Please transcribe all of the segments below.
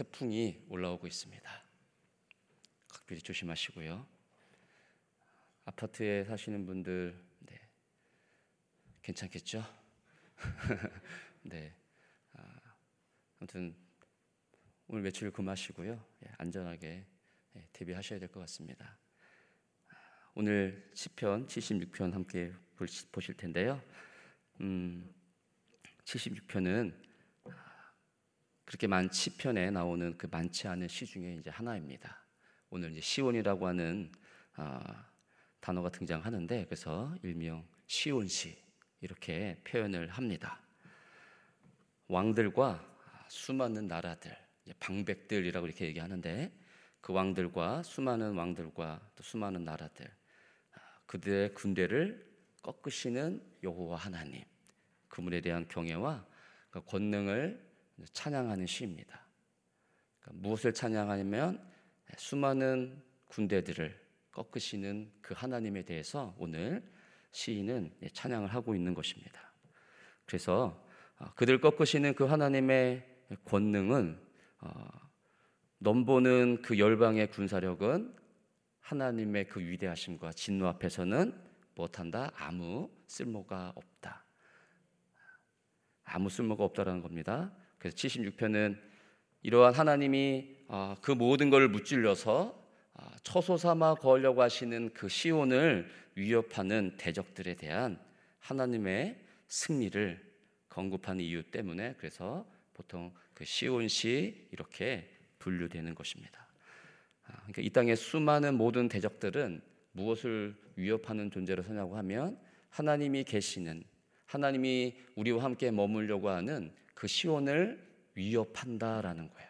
태풍이 올라오고 있습니다. 각별히 조심하시고요. 아파트에 사시는 분들 네. 괜찮겠죠? 네. 아, 아무튼 오늘 외출 금하시고요. 예, 안전하게 예, 대비하셔야 될 것 같습니다. 아, 오늘 시편 76편 함께 보실 텐데요. 음, 76편은 그렇게 많 시편에 나오는 그 많지 않은 시 중에 이제 하나입니다. 오늘 이제 시온이라고 하는 아, 단어가 등장하는데 그래서 일명 시온시 이렇게 표현을 합니다. 왕들과 수많은 나라들, 방백들이라고 이렇게 얘기하는데 그 왕들과 수많은 왕들과 또 수많은 나라들 아, 그들의 군대를 꺾으시는 여호와 하나님 그분에 대한 경외와 그 권능을 찬양하는 시입니다. 그러니까 무엇을 찬양하냐면 수많은 군대들을 꺾으시는 그 하나님에 대해서 오늘 시인은 찬양을 하고 있는 것입니다. 그래서 어, 그들 꺾으시는 그 하나님의 권능은 어, 넘보는 그 열방의 군사력은 하나님의 그 위대하심과 진노 앞에서는 못한다 아무 쓸모가 없다. 아무 쓸모가 없다라는 겁니다. 그래서 76편은 이러한 하나님이 어, 그 모든 것을 무찔러서 처소 삼아 거하려고 하시는 그 시온을 위협하는 대적들에 대한 하나님의 승리를 건급하는 이유 때문에 그래서 보통 그 시온시 이렇게 분류되는 것입니다. 아, 그러니까 이 땅의 수많은 모든 대적들은 무엇을 위협하는 존재로 서냐고 하면 하나님이 계시는 하나님이 우리와 함께 머물려고 하는 그 시온을 위협한다라는 거야.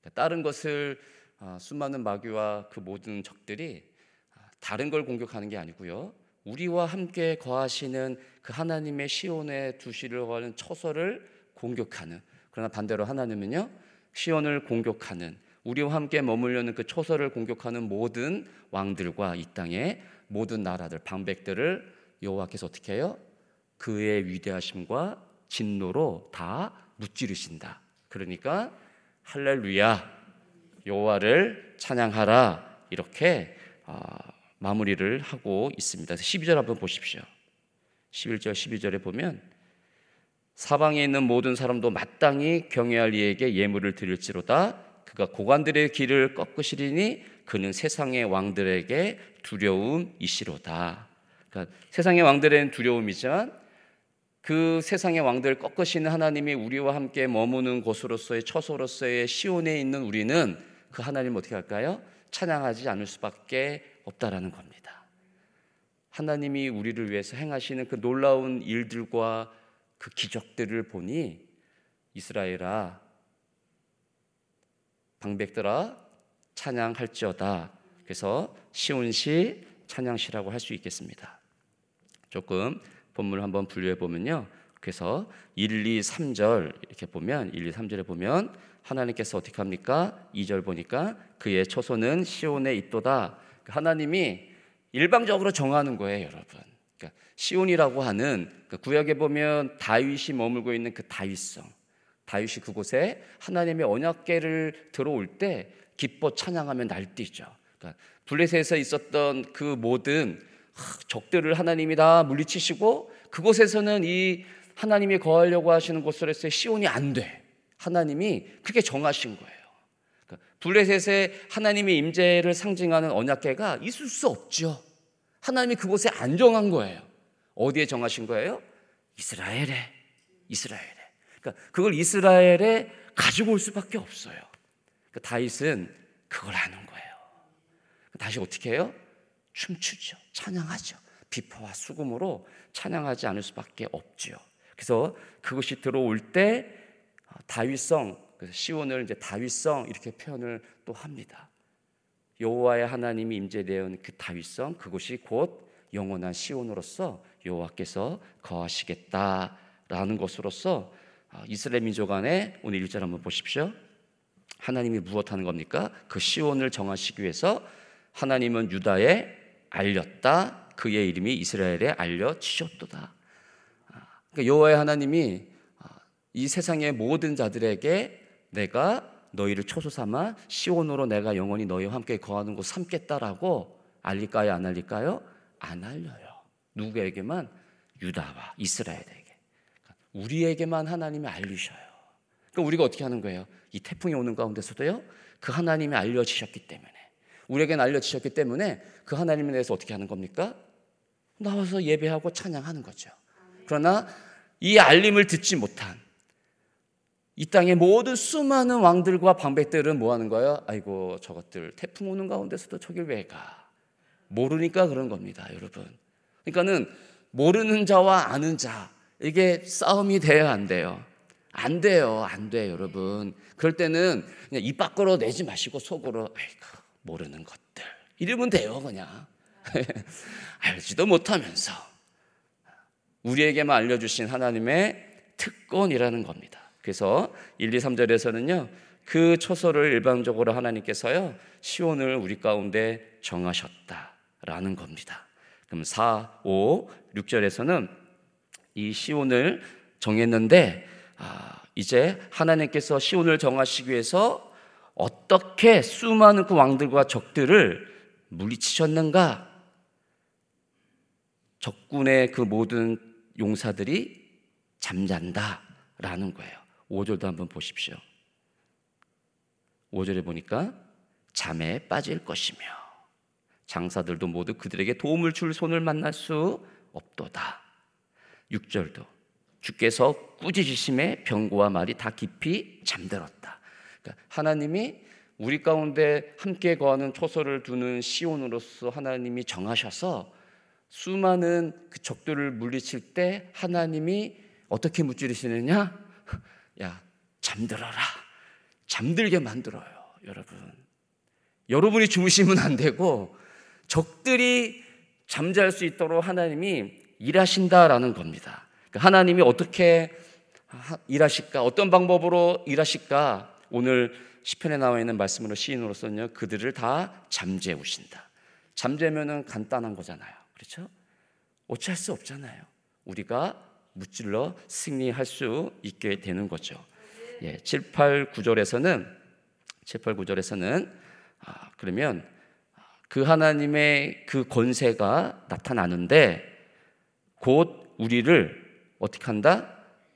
그러니까 다른 것을 아, 수많은 마귀와 그 모든 적들이 아, 다른 걸 공격하는 게 아니고요. 우리와 함께 거하시는 그 하나님의 시온에 두시를 하는 처소를 공격하는 그러나 반대로 하나님은요 시온을 공격하는 우리와 함께 머물려는 그 초소를 공격하는 모든 왕들과 이 땅의 모든 나라들 방백들을 여호와께서 어떻게 해요? 그의 위대하심과 진노로 다 무찌르신다. 그러니까 할렐루야 여호와를 찬양하라 이렇게 아, 마무리를 하고 있습니다. 12절 한번 보십시오. 11절 12절에 보면 사방에 있는 모든 사람도 마땅히 경외할 이에게 예물을 드릴지로다 그가 고관들의 길을 꺾으시리니 그는 세상의 왕들에게 두려움이시로다. 그러니까 세상의 왕들에는 두려움이지만 그 세상의 왕들을 꺾으시는 하나님이 우리와 함께 머무는 곳으로서의 처소로서의 시온에 있는 우리는 그 하나님 어떻게 할까요? 찬양하지 않을 수밖에 없다라는 겁니다. 하나님이 우리를 위해서 행하시는 그 놀라운 일들과 그 기적들을 보니 이스라엘아 방백들아 찬양할지어다. 그래서 시온시 찬양시라고 할 수 있겠습니다. 조금 본문을 한번 분류해 보면요. 그래서 1, 2, 3절 이렇게 보면 1, 2, 3절에 보면 하나님께서 어떻게 합니까? 2절 보니까 그의 초소는 시온에 있도다. 그 하나님이 일방적으로 정하는 거예요, 여러분. 그러니까 시온이라고 하는 그 구약에 보면 다윗이 머물고 있는 그 다윗성. 다윗이 그곳에 하나님의 언약궤를 들어올 때 기뻐 찬양하며 날뛰죠. 그러니까 블레셋에서 있었던 그 모든 적들을 하나님이 다 물리치시고 그곳에서는 이 하나님이 거하려고 하시는 곳으로서의 시온이 안 돼. 하나님이 그렇게 정하신 거예요. 그러니까 블레셋의 하나님의 임재를 상징하는 언약궤가 있을 수 없죠. 하나님이 그곳에 안 정한 거예요. 어디에 정하신 거예요? 이스라엘에. 이스라엘에. 그러니까 그걸 이스라엘에 가지고 올 수밖에 없어요. 그러니까 다윗은 그걸 아는 거예요. 다시 어떻게 해요? 춤추죠. 찬양하죠. 비포와 수금으로 찬양하지 않을 수밖에 없죠. 그래서 그것이 들어올 때 어, 다윗성 시온을 이제 다윗성 이렇게 표현을 또 합니다. 여호와의 하나님이 임재되어 그 다윗성 그곳이 곧 영원한 시온으로서 여호와께서 거하시겠다라는 것으로서 아, 이스라엘 민족 안에 오늘 일절 한번 보십시오. 하나님이 무엇 하는 겁니까? 그 시온을 정하시기 위해서 하나님은 유다에 알렸다. 그의 이름이 이스라엘에 알려지셨도다. 그러니까 여호와의 하나님이 아, 이 세상의 모든 자들에게 내가 너희를 초소 삼아 시온으로 내가 영원히 너희와 함께 거하는 곳 삼겠다라고 알릴까요? 안 알릴까요? 안 알려요. 누구에게만 유다와 이스라엘에게. 그러니까 우리에게만 하나님이 알리셔요. 그러니까 우리가 어떻게 하는 거예요? 이 태풍이 오는 가운데서도요. 그 하나님이 알려지셨기 때문에 우리에게는 알려지셨기 때문에 그 하나님에 대해서 어떻게 하는 겁니까? 나와서 예배하고 찬양하는 거죠. 그러나 이 알림을 듣지 못한 이 땅의 모든 수많은 왕들과 방백들은 뭐 하는 거예요? 아이고 저것들 태풍 오는 가운데서도 저길 왜 가? 모르니까 그런 겁니다, 여러분. 그러니까는 모르는 자와 아는 자 이게 싸움이 돼야 안 돼요. 안 돼요, 안 돼, 여러분. 그럴 때는 그냥 입 밖으로 내지 마시고 속으로 아이고 모르는 것들 이러면 돼요, 그냥. 알지도 못하면서 우리에게만 알려주신 하나님의 특권이라는 겁니다. 그래서 1, 2, 3절에서는요, 그 초소를 일방적으로 하나님께서요, 시온을 우리 가운데 정하셨다라는 겁니다. 그럼 4, 5, 6절에서는 이 시온을 정했는데, 아, 이제 하나님께서 시온을 정하시기 위해서 어떻게 수많은 그 왕들과 적들을 물리치셨는가? 적군의 그 모든 용사들이 잠잔다 라는 거예요. 5절도 한번 보십시오. 5절에 보니까 잠에 빠질 것이며 장사들도 모두 그들에게 도움을 줄 손을 만날 수 없도다. 6절도 주께서 꾸짖으심에 병고와 말이 다 깊이 잠들었다. 그러니까 하나님이 우리 가운데 함께 거하는 초소를 두는 시온으로서 하나님이 정하셔서 수많은 그 적들을 물리칠 때 하나님이 어떻게 무찌르시느냐? 야, 잠들어라. 잠들게 만들어요, 여러분. 여러분이 주무시면 안 되고 적들이 잠잘 수 있도록 하나님이 일하신다라는 겁니다. 그러니까 하나님이 어떻게 일하실까? 어떤 방법으로 일하실까? 오늘 시편에 나와 있는 말씀으로 시인으로서는요. 그들을 다 잠재우신다. 잠재면은 간단한 거잖아요. 그렇죠? 어찌할 수 없잖아요. 우리가 무찔러 승리할 수 있게 되는 거죠. 예, 7, 8, 9절에서는 7, 8, 9절에서는 아, 그러면 그 하나님의 그 권세가 나타나는데 곧 우리를 어떻게 한다?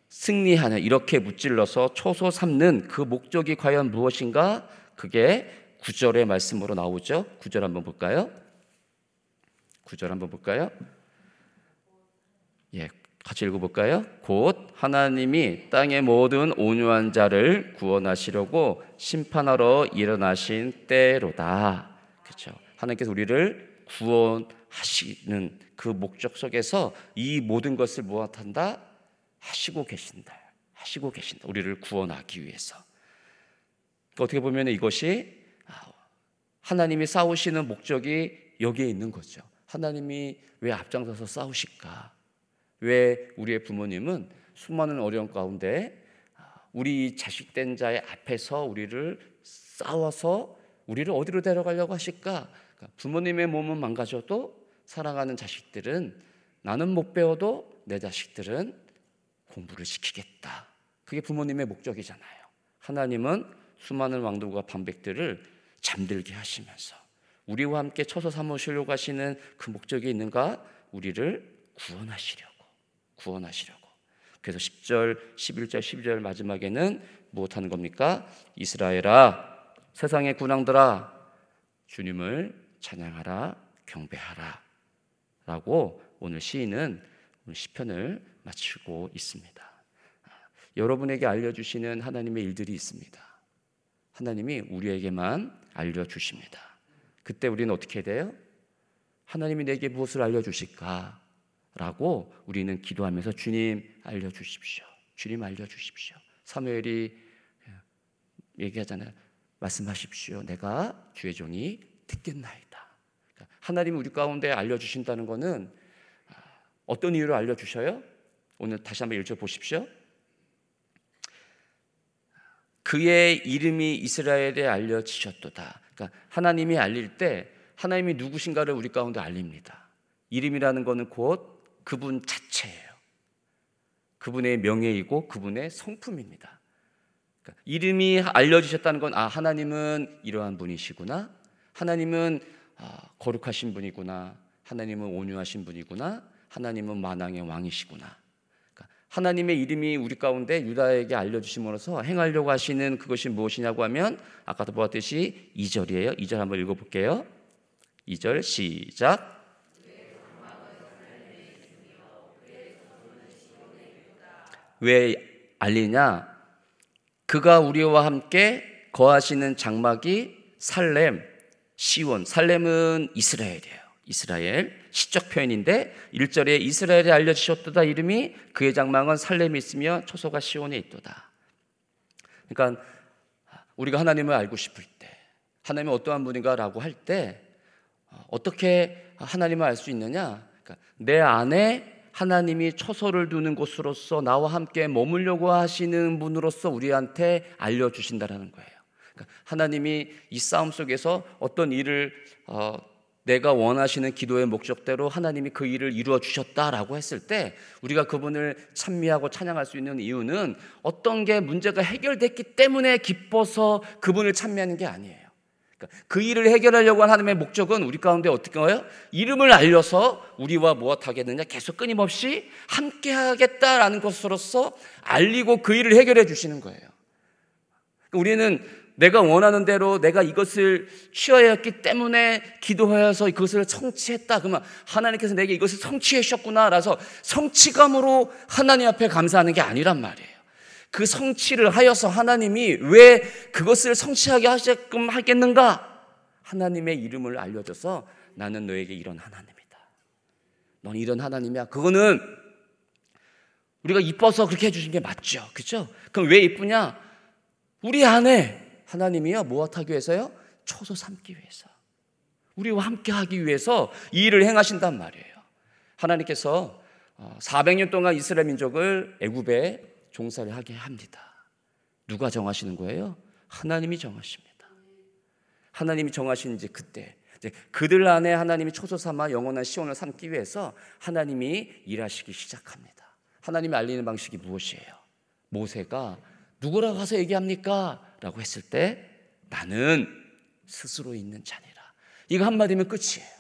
승리하는 이렇게 무찔러서 초소 삼는 그 목적이 과연 무엇인가? 그게 9절의 말씀으로 나오죠. 9절 한번 볼까요? 9절 한번 볼까요? 예, 같이 읽어볼까요? 곧 하나님이 땅의 모든 온유한 자를 구원하시려고 심판하러 일어나신 때로다. 그렇죠? 하나님께서 우리를 구원하시는 그 목적 속에서 이 모든 것을 무엇한다? 하시고 계신다. 하시고 계신다. 우리를 구원하기 위해서. 어떻게 보면 이것이 하나님이 싸우시는 목적이 여기에 있는 거죠. 하나님이 왜 앞장서서 싸우실까? 왜 우리의 부모님은 수많은 어려움 가운데 우리 자식된 자의 앞에서 우리를 싸워서 우리를 어디로 데려가려고 하실까? 그러니까 부모님의 몸은 망가져도 사랑하는 자식들은 나는 못 배워도 내 자식들은 공부를 시키겠다. 그게 부모님의 목적이잖아요. 하나님은 수많은 왕들과 반백들을 잠들게 하시면서 우리와 함께 쳐서 삼으시려고 하시는 그 목적이 있는가? 우리를 구원하시려고. 구원하시려고. 그래서 10절, 11절, 12절 마지막에는 무엇 하는 겁니까? 이스라엘아, 세상의 군왕들아, 주님을 찬양하라, 경배하라. 라고 오늘 시인은 시편을 마치고 있습니다. 여러분에게 알려주시는 하나님의 일들이 있습니다. 하나님이 우리에게만 알려주십니다. 그때 우리는 어떻게 돼요? 하나님이 내게 무엇을 알려주실까? 라고 우리는 기도하면서 주님 알려주십시오. 주님 알려주십시오. 사무엘이 얘기하잖아요. 말씀하십시오. 내가 주의 종이 듣겠나이다. 그러니까 하나님이 우리 가운데 알려주신다는 것은 어떤 이유로 알려주셔요? 오늘 다시 한번 읽어 보십시오. 그의 이름이 이스라엘에 알려지셨도다. 그러니까 하나님이 알릴 때 하나님이 누구신가를 우리 가운데 알립니다. 이름이라는 것은 곧 그분 자체예요. 그분의 명예이고 그분의 성품입니다. 그러니까 이름이 알려주셨다는 건 아 하나님은 이러한 분이시구나. 하나님은 아, 거룩하신 분이구나. 하나님은 온유하신 분이구나. 하나님은 만왕의 왕이시구나. 그러니까 하나님의 이름이 우리 가운데 유다에게 알려주심으로써 행하려고 하시는 그것이 무엇이냐고 하면 아까도 보았듯이 2절이에요. 2절 한번 읽어볼게요. 2절 시작. 왜 알리냐? 그가 우리와 함께 거하시는 장막이 살렘, 시온. 살렘은 이스라엘이에요. 이스라엘 시적 표현인데 1절에 이스라엘에 알려주셨도다 이름이 그의 장막은 살렘에 있으며 초소가 시온에 있도다. 그러니까 우리가 하나님을 알고 싶을 때 하나님이 어떠한 분인가라고 할 때 어떻게 하나님을 알 수 있느냐? 그러니까 내 안에 하나님이 초소를 두는 곳으로서 나와 함께 머물려고 하시는 분으로서 우리한테 알려주신다라는 거예요. 그러니까 하나님이 이 싸움 속에서 어떤 일을 어, 내가 원하시는 기도의 목적대로 하나님이 그 일을 이루어 주셨다라고 했을 때 우리가 그분을 찬미하고 찬양할 수 있는 이유는 어떤 게 문제가 해결됐기 때문에 기뻐서 그분을 찬미하는 게 아니에요. 그러니까 그 일을 해결하려고 하는 하나님의 목적은 우리 가운데 어떻게 해요? 이름을 알려서 우리와 무엇하겠느냐 계속 끊임없이 함께 하겠다라는 것으로서 알리고 그 일을 해결해 주시는 거예요. 그러니까 우리는 내가 원하는 대로 내가 이것을 취하여 했기 때문에 기도하여서 그것을 성취했다. 그러면 하나님께서 내게 이것을 성취해 주셨구나 라서 성취감으로 하나님 앞에 감사하는 게 아니란 말이에요. 그 성취를 하여서 하나님이 왜 그것을 성취하게 하게끔 하겠는가? 하나님의 이름을 알려줘서 나는 너에게 이런 하나님이다. 넌 이런 하나님이야. 그거는 우리가 이뻐서 그렇게 해주신 게 맞죠. 그죠? 그럼 왜 이쁘냐? 우리 안에 하나님이요. 무엇하기 위해서요? 초소 삼기 위해서. 우리와 함께 하기 위해서 이 일을 행하신단 말이에요. 하나님께서 400년 동안 이스라엘 민족을 애굽에 종사를 하게 합니다. 누가 정하시는 거예요? 하나님이 정하십니다. 하나님이 정하신 이제 그때 이제 그들 안에 하나님이 초소 삼아 영원한 시온을 삼기 위해서 하나님이 일하시기 시작합니다. 하나님이 알리는 방식이 무엇이에요? 모세가 누구라고 가서 얘기합니까? 라고 했을 때 나는 스스로 있는 자니라. 이거 한마디면 끝이에요.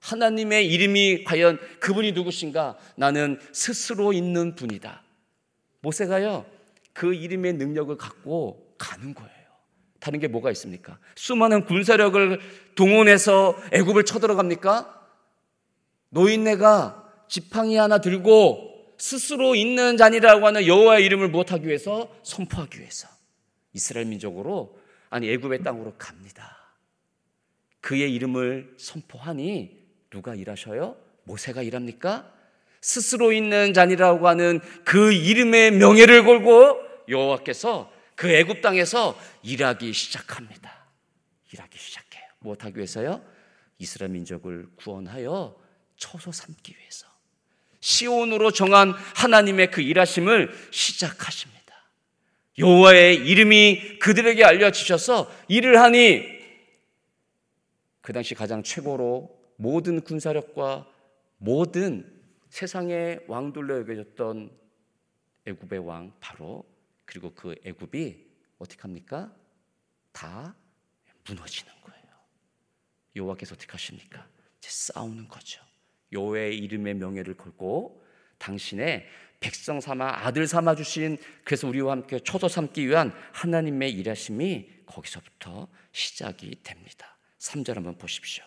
하나님의 이름이 과연 그분이 누구신가? 나는 스스로 있는 분이다. 모세가요, 그 이름의 능력을 갖고 가는 거예요. 다른 게 뭐가 있습니까? 수많은 군사력을 동원해서 애굽을 쳐들어갑니까? 노인네가 지팡이 하나 들고 스스로 있는 자니라고 하는 여호와의 이름을 무엇하기 위해서 선포하기 위해서 이스라엘 민족으로 아니 애굽의 땅으로 갑니다. 그의 이름을 선포하니 누가 일하셔요? 모세가 일합니까? 스스로 있는 자니라고 하는 그 이름의 명예를 걸고 여호와께서 그 애굽 땅에서 일하기 시작합니다. 일하기 시작해요. 무엇하기 위해서요? 이스라엘 민족을 구원하여 처소 삼기 위해서 시온으로 정한 하나님의 그 일하심을 시작하십니다. 여호와의 이름이 그들에게 알려주셔서 일을 하니 그 당시 가장 최고로 모든 군사력과 모든 세상의 왕들로 여겨졌던 애굽의 왕 바로 그리고 그 애굽이 어떻게 합니까? 다 무너지는 거예요. 여호와께서 어떻게 하십니까? 이제 싸우는 거죠. 여호와의 이름의 명예를 걸고 당신의 백성 삼아 아들 삼아 주신 그래서 우리와 함께 초도 삼기 위한 하나님의 일하심이 거기서부터 시작이 됩니다. 3절 한번 보십시오.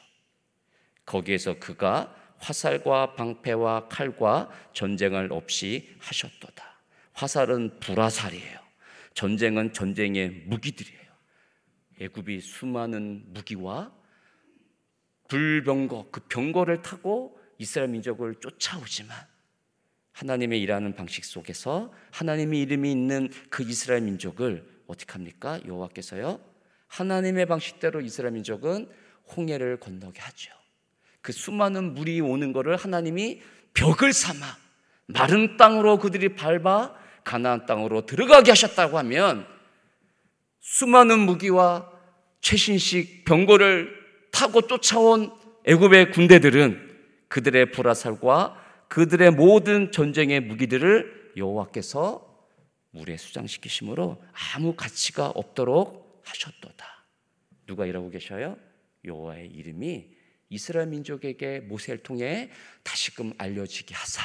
거기에서 그가 화살과 방패와 칼과 전쟁을 없이 하셨도다. 화살은 불화살이에요. 전쟁은 전쟁의 무기들이에요. 애굽이 수많은 무기와 불병거 그 병거를 타고 이스라엘 민족을 쫓아오지만 하나님의 일하는 방식 속에서 하나님의 이름이 있는 그 이스라엘 민족을 어떻게 합니까? 여호와께서요. 하나님의 방식대로 이스라엘 민족은 홍해를 건너게 하죠. 그 수많은 물이 오는 것을 하나님이 벽을 삼아 마른 땅으로 그들이 밟아 가나안 땅으로 들어가게 하셨다고 하면 수많은 무기와 최신식 병거를 타고 쫓아온 애굽의 군대들은 그들의 불화살과 그들의 모든 전쟁의 무기들을 여호와께서 물에 수장시키심으로 아무 가치가 없도록 하셨도다. 누가 이라고 계셔요? 여호와의 이름이 이스라엘 민족에게 모세를 통해 다시금 알려지게 하사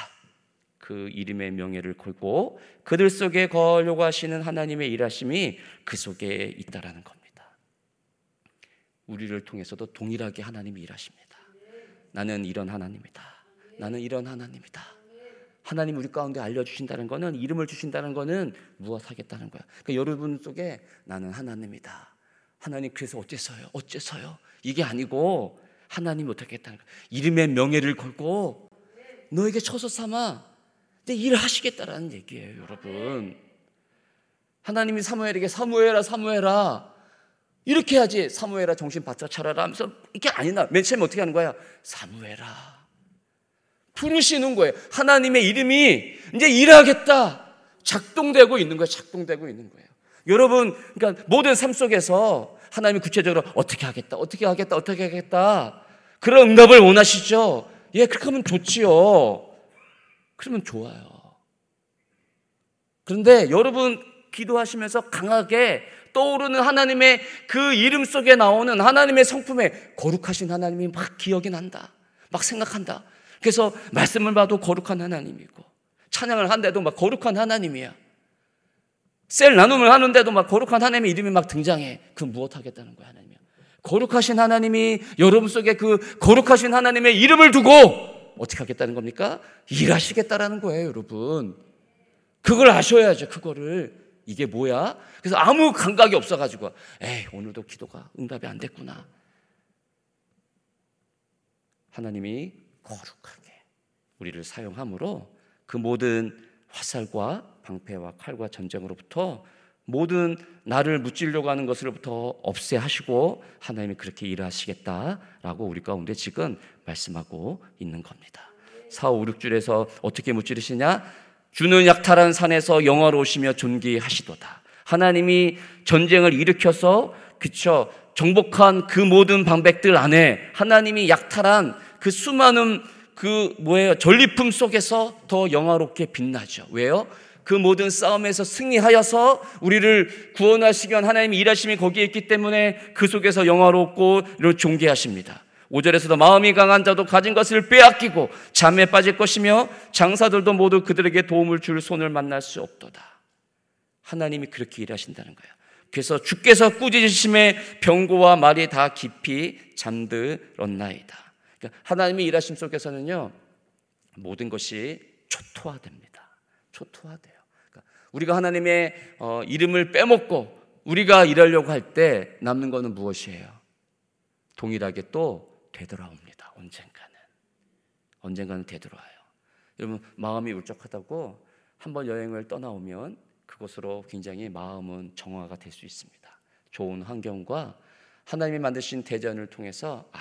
그 이름의 명예를 걸고 그들 속에 거하려고 하시는 하나님의 일하심이 그 속에 있다라는 겁니다. 우리를 통해서도 동일하게 하나님이 일하십니다. 나는 이런 하나님이다. 나는 이런 하나님이다. 하나님 우리 가운데 알려주신다는 것은 이름을 주신다는 것은 무엇 하겠다는 거야. 그러니까 여러분 속에 나는 하나님이다. 하나님 그래서 어째서요? 어째서요? 이게 아니고 하나님 어떻게 했다는 거야. 이름의 명예를 걸고 너에게 처소 삼아 내 일을 하시겠다라는 얘기예요, 여러분. 하나님이 사무엘에게 사무엘아 사무엘아 이렇게 해야지 사무엘아 정신 바짝 차려라 하면서 이게 아니다. 맨 처음에 어떻게 하는 거야? 사무엘아 부르시는 거예요. 하나님의 이름이 이제 일하겠다. 작동되고 있는 거예요. 작동되고 있는 거예요. 여러분, 그러니까 모든 삶 속에서 하나님이 구체적으로 어떻게 하겠다, 어떻게 하겠다, 어떻게 하겠다. 그런 응답을 원하시죠? 예, 그렇게 하면 좋지요. 그러면 좋아요. 그런데 여러분 기도하시면서 강하게 떠오르는 하나님의 그 이름 속에 나오는 하나님의 성품에 거룩하신 하나님이 막 기억이 난다. 막 생각한다. 그래서 말씀을 봐도 거룩한 하나님이고 찬양을 한데도 막 거룩한 하나님이야. 셀 나눔을 하는데도 막 거룩한 하나님의 이름이 막 등장해. 그 무엇 하겠다는 거야, 하나님이. 거룩하신 하나님이 여러분 속에 그 거룩하신 하나님의 이름을 두고 어떻게 하겠다는 겁니까? 일하시겠다라는 거예요, 여러분. 그걸 아셔야죠, 그거를. 이게 뭐야? 그래서 아무 감각이 없어가지고, 에이, 오늘도 기도가 응답이 안 됐구나. 하나님이 거룩하게 우리를 사용함으로 그 모든 화살과 방패와 칼과 전쟁으로부터 모든 나를 무찌려고 하는 것으로부터 없애하시고 하나님이 그렇게 일하시겠다라고 우리 가운데 지금 말씀하고 있는 겁니다. 4, 5, 6줄에서 어떻게 무찌르시냐? 주는 약탈한 산에서 영화로우시며 존귀하시도다. 하나님이 전쟁을 일으켜서 그쵸 정복한 그 모든 방백들 안에 하나님이 약탈한 그 수많은 그 뭐예요? 전리품 속에서 더 영화롭게 빛나죠. 왜요? 그 모든 싸움에서 승리하여서 우리를 구원하시기 위한 하나님의 일하심이 거기에 있기 때문에 그 속에서 영화롭고 존귀하십니다. 5절에서도 마음이 강한 자도 가진 것을 빼앗기고 잠에 빠질 것이며 장사들도 모두 그들에게 도움을 줄 손을 만날 수 없도다. 하나님이 그렇게 일하신다는 거예요. 그래서 주께서 꾸짖으심에 병고와 말이 다 깊이 잠들었나이다. 그러니까 하나님의 일하심 속에서는요 모든 것이 초토화됩니다. 초토화돼요. 그러니까 우리가 하나님의 어, 이름을 빼먹고 우리가 일하려고 할 때 남는 것은 무엇이에요? 동일하게 또 되돌아옵니다. 언젠가는 언젠가는 되돌아와요. 여러분 마음이 울적하다고 한번 여행을 떠나오면 그곳으로 굉장히 마음은 정화가 될 수 있습니다. 좋은 환경과 하나님이 만드신 대전을 통해서 아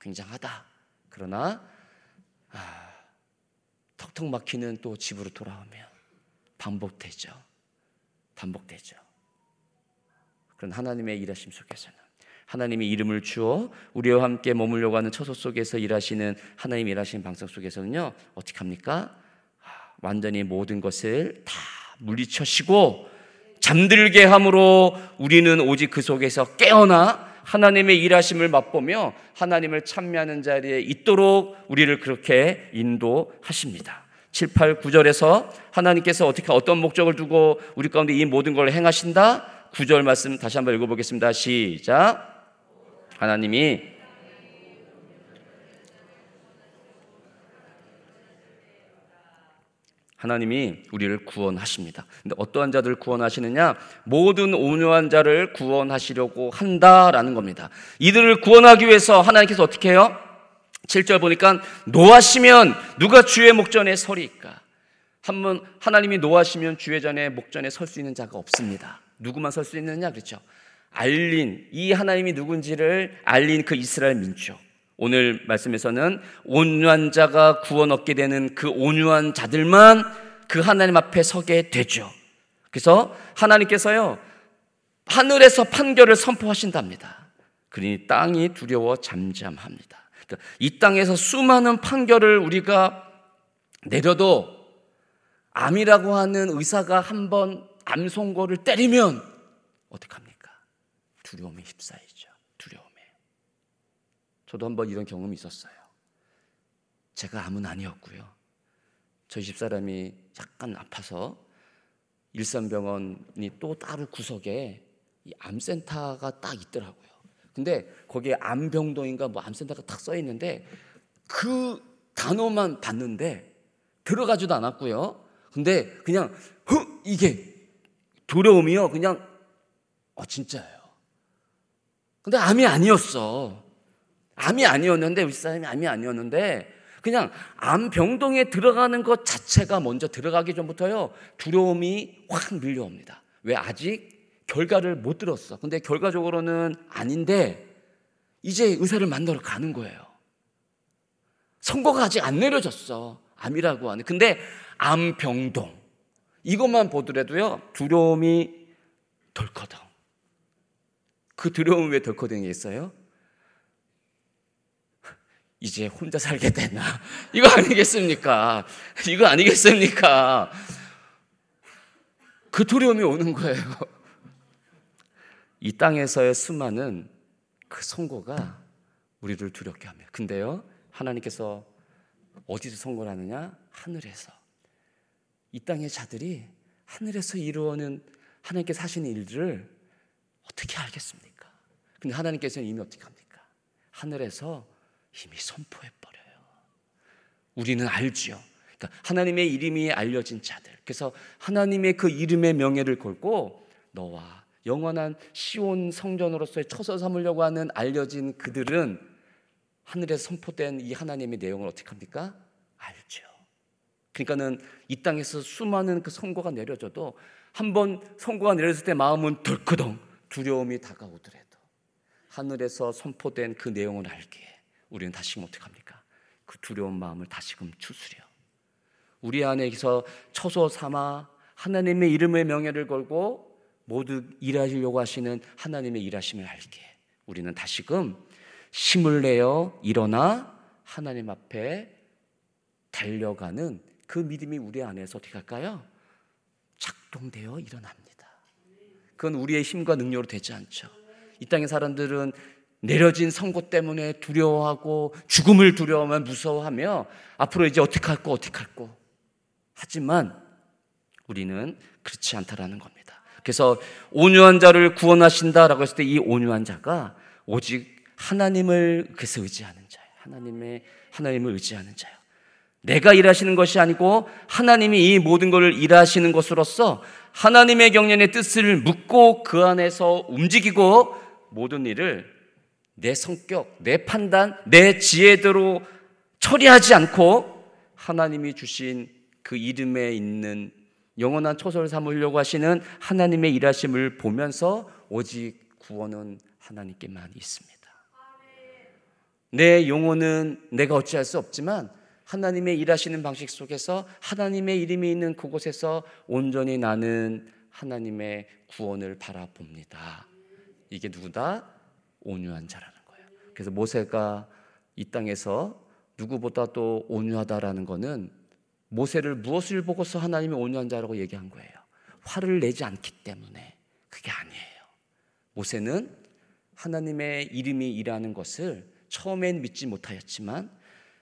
굉장하다 그러나 아, 턱턱 막히는 또 집으로 돌아오면 반복되죠. 반복되죠. 그런 하나님의 일하심 속에서는 하나님의 이름을 주어 우리와 함께 머물려고 하는 처소 속에서 일하시는 하나님 일하시는 방송 속에서는요 어떻게 합니까? 아, 완전히 모든 것을 다 물리쳐시고 잠들게 함으로 우리는 오직 그 속에서 깨어나 하나님의 일하심을 맛보며 하나님을 찬미하는 자리에 있도록 우리를 그렇게 인도하십니다. 7, 8, 9절에서 하나님께서 어떻게 어떤 목적을 두고 우리 가운데 이 모든 걸 행하신다? 9절 말씀 다시 한번 읽어보겠습니다. 시작. 하나님이 하나님이 우리를 구원하십니다. 근데 어떠한 자들을 구원하시느냐? 모든 온유한 자를 구원하시려고 한다라는 겁니다. 이들을 구원하기 위해서 하나님께서 어떻게 해요? 7절 보니까 노하시면 누가 주의 목전에 서리까? 한번 하나님이 노하시면 주의 전에 목전에 설 수 있는 자가 없습니다. 누구만 설 수 있느냐 그렇죠? 알린 이 하나님이 누군지를 알린 그 이스라엘 민족. 오늘 말씀에서는 온유한 자가 구원 얻게 되는 그 온유한 자들만 그 하나님 앞에 서게 되죠. 그래서 하나님께서요, 하늘에서 판결을 선포하신답니다. 그러니 땅이 두려워 잠잠합니다. 그러니까 이 땅에서 수많은 판결을 우리가 내려도 암이라고 하는 의사가 한번 암송거를 때리면 어떡합니까? 두려움에. 두려움에. 저도 한번 이런 경험이 있었어요. 제가 암은 아니었고요. 저희 집사람이 약간 아파서 일산병원이 또 따로 구석에 이 암센터가 딱 있더라고요. 근데 거기에 암병동인가 뭐 암센터가 딱 써 있는데 그 단어만 봤는데 들어가지도 않았고요. 근데 그냥 흑 이게 두려움이요. 그냥 어 진짜예요. 근데 암이 아니었어. 암이 아니었는데 우리 사람이 암이 아니었는데 그냥 암 병동에 들어가는 것 자체가 먼저 들어가기 전부터요 두려움이 확 밀려옵니다. 왜 아직 결과를 못 들었어. 근데 결과적으로는 아닌데 이제 의사를 만나러 가는 거예요. 선거가 아직 안 내려졌어. 암이라고 하는. 근데 암 병동 이것만 보더라도요 두려움이 덜커덩. 그 두려움은 왜 덜커덩이 있어요? 이제 혼자 살게 됐나? 이거 아니겠습니까? 이거 아니겠습니까? 그 두려움이 오는 거예요. 이 땅에서의 수많은 그 선고가 우리를 두렵게 합니다. 근데요, 하나님께서 어디서 선고를 하느냐? 하늘에서. 이 땅의 자들이 하늘에서 이루어는 하나님께서 하시는 일들을 어떻게 알겠습니까? 근데 하나님께서는 이미 어떻게 합니까? 하늘에서 이미 선포해 버려요. 우리는 알지요. 그러니까 하나님의 이름이 알려진 자들. 그래서 하나님의 그 이름의 명예를 걸고 너와 영원한 시온 성전으로서의 처소 삼으려고 하는 알려진 그들은 하늘에 선포된 이 하나님의 내용을 어떻게 합니까? 알죠. 그러니까는 이 땅에서 수많은 그 선고가 내려져도 한 번 선고가 내려졌을 때 마음은 덜크덩 두려움이 다가오더라도 하늘에서 선포된 그 내용을 알기에 우리는 다시금 어떻게 합니까? 그 두려운 마음을 다시금 추스려. 우리 안에서 처소 삼아 하나님의 이름의 명예를 걸고 모두 일하시려고 하시는 하나님의 일하심을 알게 우리는 다시금 힘을 내어 일어나 하나님 앞에 달려가는 그 믿음이 우리 안에서 어떻게 할까요? 작동되어 일어납니다. 그건 우리의 힘과 능력으로 되지 않죠. 이 땅의 사람들은 내려진 선고 때문에 두려워하고 죽음을 두려워하면 무서워하며 앞으로 이제 어떻게 할 거 어떻게 할 거 하지만 우리는 그렇지 않다라는 겁니다. 그래서 온유한 자를 구원하신다라고 했을 때 이 온유한 자가 오직 하나님을 그래서 의지하는 자예요. 하나님의 하나님을 의지하는 자예요. 내가 일하시는 것이 아니고 하나님이 이 모든 것을 일하시는 것으로서 하나님의 경륜의 뜻을 묻고 그 안에서 움직이고 모든 일을 내 성격, 내 판단, 내 지혜대로 처리하지 않고 하나님이 주신 그 이름에 있는 영원한 초소를 삼으려고 하시는 하나님의 일하심을 보면서 오직 구원은 하나님께만 있습니다. 내 영혼은 내가 어찌할 수 없지만 하나님의 일하시는 방식 속에서 하나님의 이름이 있는 그곳에서 온전히 나는 하나님의 구원을 바라봅니다. 이게 누구다? 온유한 자라는 거예요. 그래서 모세가 이 땅에서 누구보다도 온유하다라는 것은 모세를 무엇을 보고서 하나님이 온유한 자라고 얘기한 거예요. 화를 내지 않기 때문에 그게 아니에요. 모세는 하나님의 이름이 일하는 것을 처음엔 믿지 못하였지만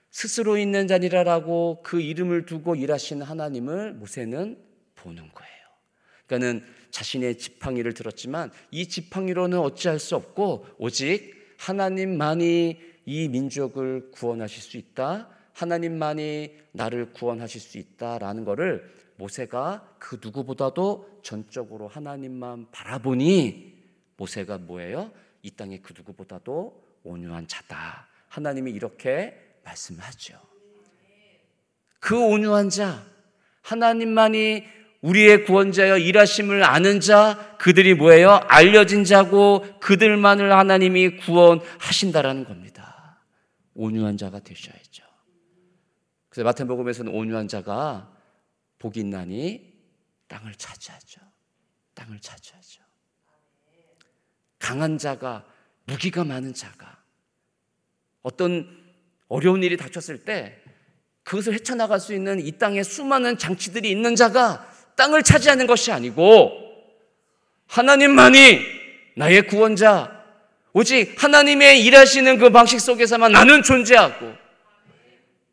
스스로 있는 자니라라고 그 이름을 두고 일하신 하나님을 모세는 보는 거예요. 그러니까는 자신의 지팡이를 들었지만 이 지팡이로는 어찌할 수 없고 오직 하나님만이 이 민족을 구원하실 수 있다. 하나님만이 나를 구원하실 수 있다라는 것을 모세가 그 누구보다도 전적으로 하나님만 바라보니 모세가 뭐예요? 이 땅에 그 누구보다도 온유한 자다. 하나님이 이렇게 말씀하죠. 그 온유한 자, 하나님만이 우리의 구원자여 일하심을 아는 자 그들이 뭐예요? 알려진 자고 그들만을 하나님이 구원하신다라는 겁니다. 온유한 자가 되셔야죠. 그래서 마태복음에서는 온유한 자가 복이 있나니 땅을 차지하죠. 땅을 차지하죠. 강한 자가 무기가 많은 자가 어떤 어려운 일이 닥쳤을 때 그것을 헤쳐나갈 수 있는 이 땅에 수많은 장치들이 있는 자가 땅을 차지하는 것이 아니고 하나님만이 나의 구원자, 오직 하나님의 일하시는 그 방식 속에서만 나는 존재하고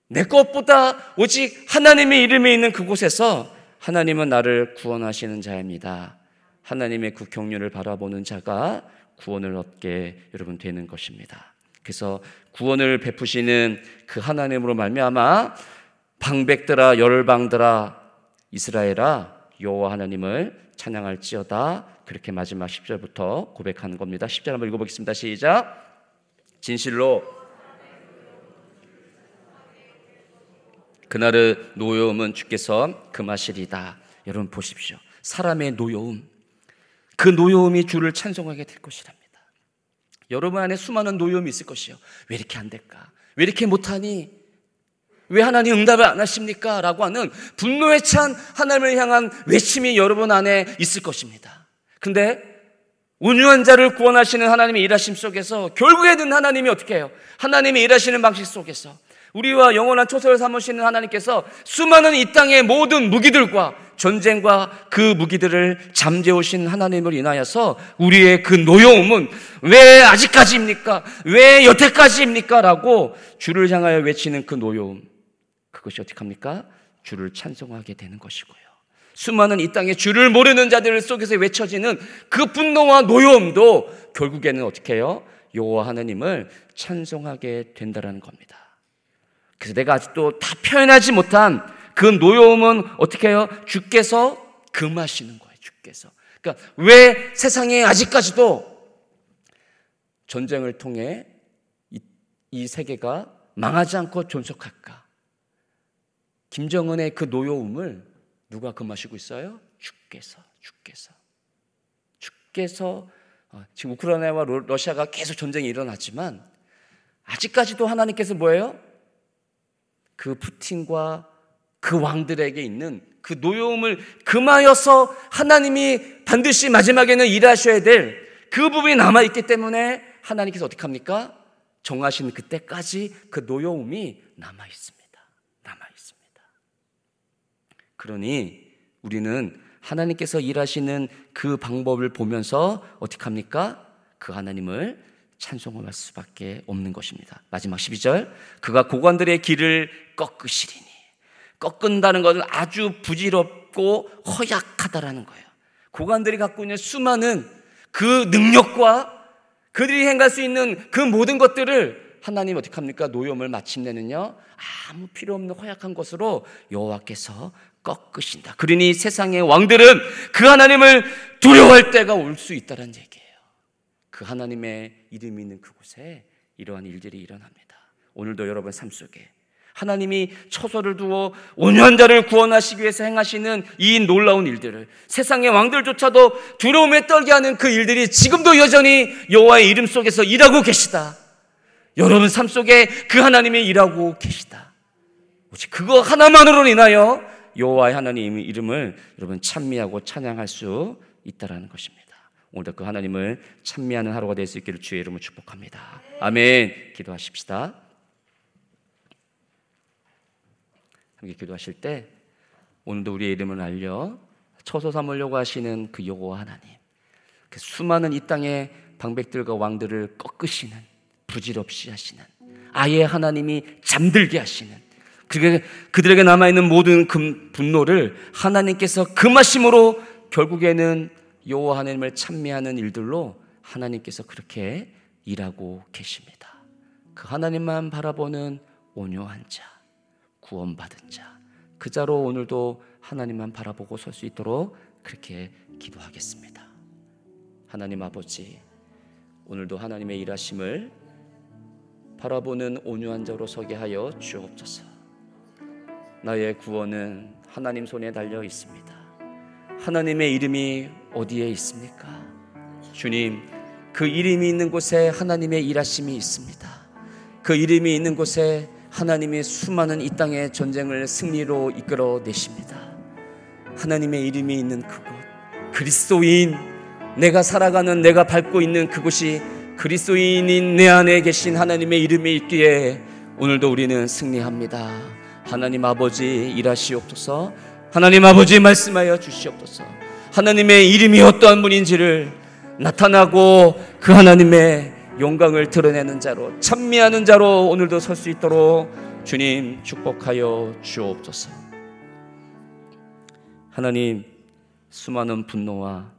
내 것보다 오직 하나님의 이름이 있는 그곳에서 하나님은 나를 구원하시는 자입니다. 하나님의 그 경륜을 바라보는 자가 구원을 얻게 여러분 되는 것입니다. 그래서 구원을 베푸시는 그 하나님으로 말미암아 방백들아 열방들아 이스라엘아 여호와 하나님을 찬양할지어다 그렇게 마지막 10절부터 고백하는 겁니다. 10절 한번 읽어보겠습니다. 시작. 진실로 그날의 노여움은 주께서 금하시리다. 여러분 보십시오. 사람의 노여움. 그 노여움이 주를 찬송하게 될 것이랍니다. 여러분 안에 수많은 노여움이 있을 것이요. 왜 이렇게 안 될까? 왜 이렇게 못하니? 왜 하나님 응답을 안 하십니까? 라고 하는 분노에 찬 하나님을 향한 외침이 여러분 안에 있을 것입니다. 근데 온유한 자를 구원하시는 하나님의 일하심 속에서 결국에는 하나님이 어떻게 해요? 하나님의 일하시는 방식 속에서 우리와 영원한 초소를 삼으시는 하나님께서 수많은 이 땅의 모든 무기들과 전쟁과 그 무기들을 잠재우신 하나님을 인하여서 우리의 그 노여움은 왜 아직까지입니까? 왜 여태까지입니까? 라고 주를 향하여 외치는 그 노여움. 그것이 어떻게 합니까? 주를 찬송하게 되는 것이고요. 수많은 이 땅에 주를 모르는 자들 속에서 외쳐지는 그 분노와 노여움도 결국에는 어떻게 해요? 여호와 하나님을 찬송하게 된다라는 겁니다. 그래서 내가 아직도 다 표현하지 못한 그 노여움은 어떻게 해요? 주께서 금하시는 거예요. 주께서. 그러니까 왜 세상에 아직까지도 전쟁을 통해 이, 이 세계가 망하지 않고 존속할까? 김정은의 그 노여움을 누가 금하시고 있어요? 주께서, 주께서. 주께서 어, 지금 우크라이나와 러시아가 계속 전쟁이 일어났지만 아직까지도 하나님께서 뭐예요? 그 푸틴과 그 왕들에게 있는 그 노여움을 금하여서 하나님이 반드시 마지막에는 일하셔야 될 그 부분이 남아있기 때문에 하나님께서 어떻게 합니까? 정하신 그때까지 그 노여움이 남아있습니다. 남아있습니다. 그러니 우리는 하나님께서 일하시는 그 방법을 보면서 어떻게 합니까? 그 하나님을 찬송할 수밖에 없는 것입니다. 마지막 12절. 그가 고관들의 길을 꺾으시리니. 꺾은다는 것은 아주 부질없고 허약하다라는 거예요. 고관들이 갖고 있는 수많은 그 능력과 그들이 행할 수 있는 그 모든 것들을 하나님 어떻게 합니까? 노염을 마침내는요. 아무 필요 없는 허약한 것으로 여호와께서 꺾으신다. 그러니 세상의 왕들은 그 하나님을 두려워할 때가 올 수 있다는 얘기예요. 그 하나님의 이름이 있는 그곳에 이러한 일들이 일어납니다. 오늘도 여러분 삶 속에 하나님이 처소를 두어 온유한 자를 구원하시기 위해서 행하시는 이 놀라운 일들을 세상의 왕들조차도 두려움에 떨게 하는 그 일들이 지금도 여전히 여호와의 이름 속에서 일하고 계시다. 여러분 삶 속에 그 하나님이 일하고 계시다. 오직 그거 하나만으로 인하여 여호와의 하나님의 이름을 여러분 찬미하고 찬양할 수 있다라는 것입니다. 오늘도 그 하나님을 찬미하는 하루가 될 수 있기를 주의 이름으로 축복합니다. 아멘. 기도하십시다. 함께 기도하실 때 오늘도 우리의 이름을 알려 처소 삼으려고 하시는 그 여호와 하나님, 그 수많은 이 땅의 방백들과 왕들을 꺾으시는 부질없이 하시는 아예 하나님이 잠들게 하시는 그게 그들에게 남아 있는 모든 분노를 하나님께서 금하심으로 결국에는 여호와 하나님을 찬미하는 일들로 하나님께서 그렇게 일하고 계십니다. 그 하나님만 바라보는 온유한 자, 구원받은 자, 그 자로 오늘도 하나님만 바라보고 설 수 있도록 그렇게 기도하겠습니다. 하나님 아버지, 오늘도 하나님의 일하심을 바라보는 온유한 자로 서게 하여 주옵소서. 나의 구원은 하나님 손에 달려 있습니다. 하나님의 이름이 어디에 있습니까? 주님, 그 이름이 있는 곳에 하나님의 일하심이 있습니다. 그 이름이 있는 곳에 하나님이 수많은 이 땅의 전쟁을 승리로 이끌어 내십니다. 하나님의 이름이 있는 그곳, 그리스도인, 내가 살아가는 내가 밟고 있는 그곳이 그리스도인인 내 안에 계신 하나님의 이름이 있기에 오늘도 우리는 승리합니다. 하나님 아버지 일하시옵소서 하나님 아버지 말씀하여 주시옵소서. 하나님의 이름이 어떠한 분인지를 나타나고 그 하나님의 영광을 드러내는 자로 찬미하는 자로 오늘도 설 수 있도록 주님 축복하여 주옵소서. 하나님 수많은 분노와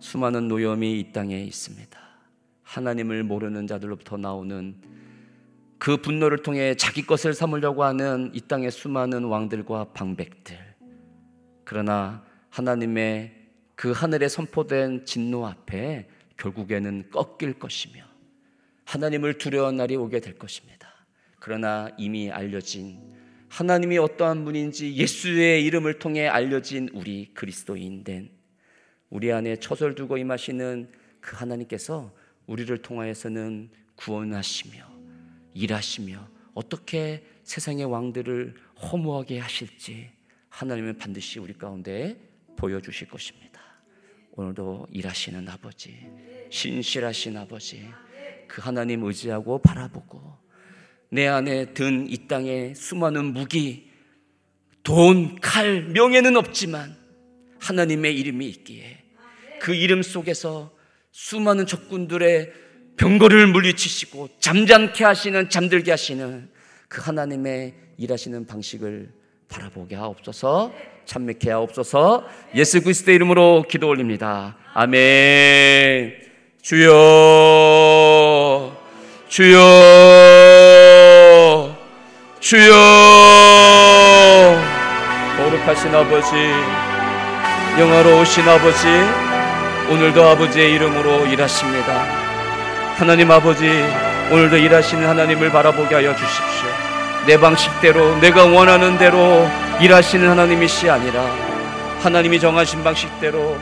수많은 노염이 이 땅에 있습니다. 하나님을 모르는 자들로부터 나오는 그 분노를 통해 자기 것을 삼으려고 하는 이 땅의 수많은 왕들과 방백들. 그러나 하나님의 그 하늘에 선포된 진노 앞에 결국에는 꺾일 것이며 하나님을 두려운 날이 오게 될 것입니다. 그러나 이미 알려진 하나님이 어떠한 분인지 예수의 이름을 통해 알려진 우리 그리스도인 된 우리 안에 처설 두고 임하시는 그 하나님께서 우리를 통하여서는 구원하시며 일하시며 어떻게 세상의 왕들을 허무하게 하실지 하나님은 반드시 우리 가운데 보여주실 것입니다. 오늘도 일하시는 아버지, 신실하신 아버지, 그 하나님 의지하고 바라보고 내 안에 든 이 땅의 수많은 무기, 돈, 칼, 명예는 없지만 하나님의 이름이 있기에 그 이름 속에서 수많은 적군들의 병거를 물리치시고 잠잠케 하시는 잠들게 하시는 그 하나님의 일하시는 방식을 바라보게 하옵소서 참맥해 하옵소서. 예수 그리스도 이름으로 기도 올립니다. 아멘. 주여 주여 주여. 거룩하신 아버지 영화로우신 아버지 오늘도 아버지의 이름으로 일하십니다 하나님 아버지 오늘도 일하시는 하나님을 바라보게 하여 주십시오 내 방식대로 내가 원하는 대로 일하시는 하나님이시 아니라 하나님이 정하신 방식대로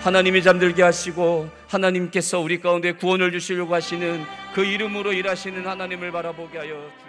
하나님이 잠들게 하시고 하나님께서 우리 가운데 구원을 주시려고 하시는 그 이름으로 일하시는 하나님을 바라보게 하여 주옵소서.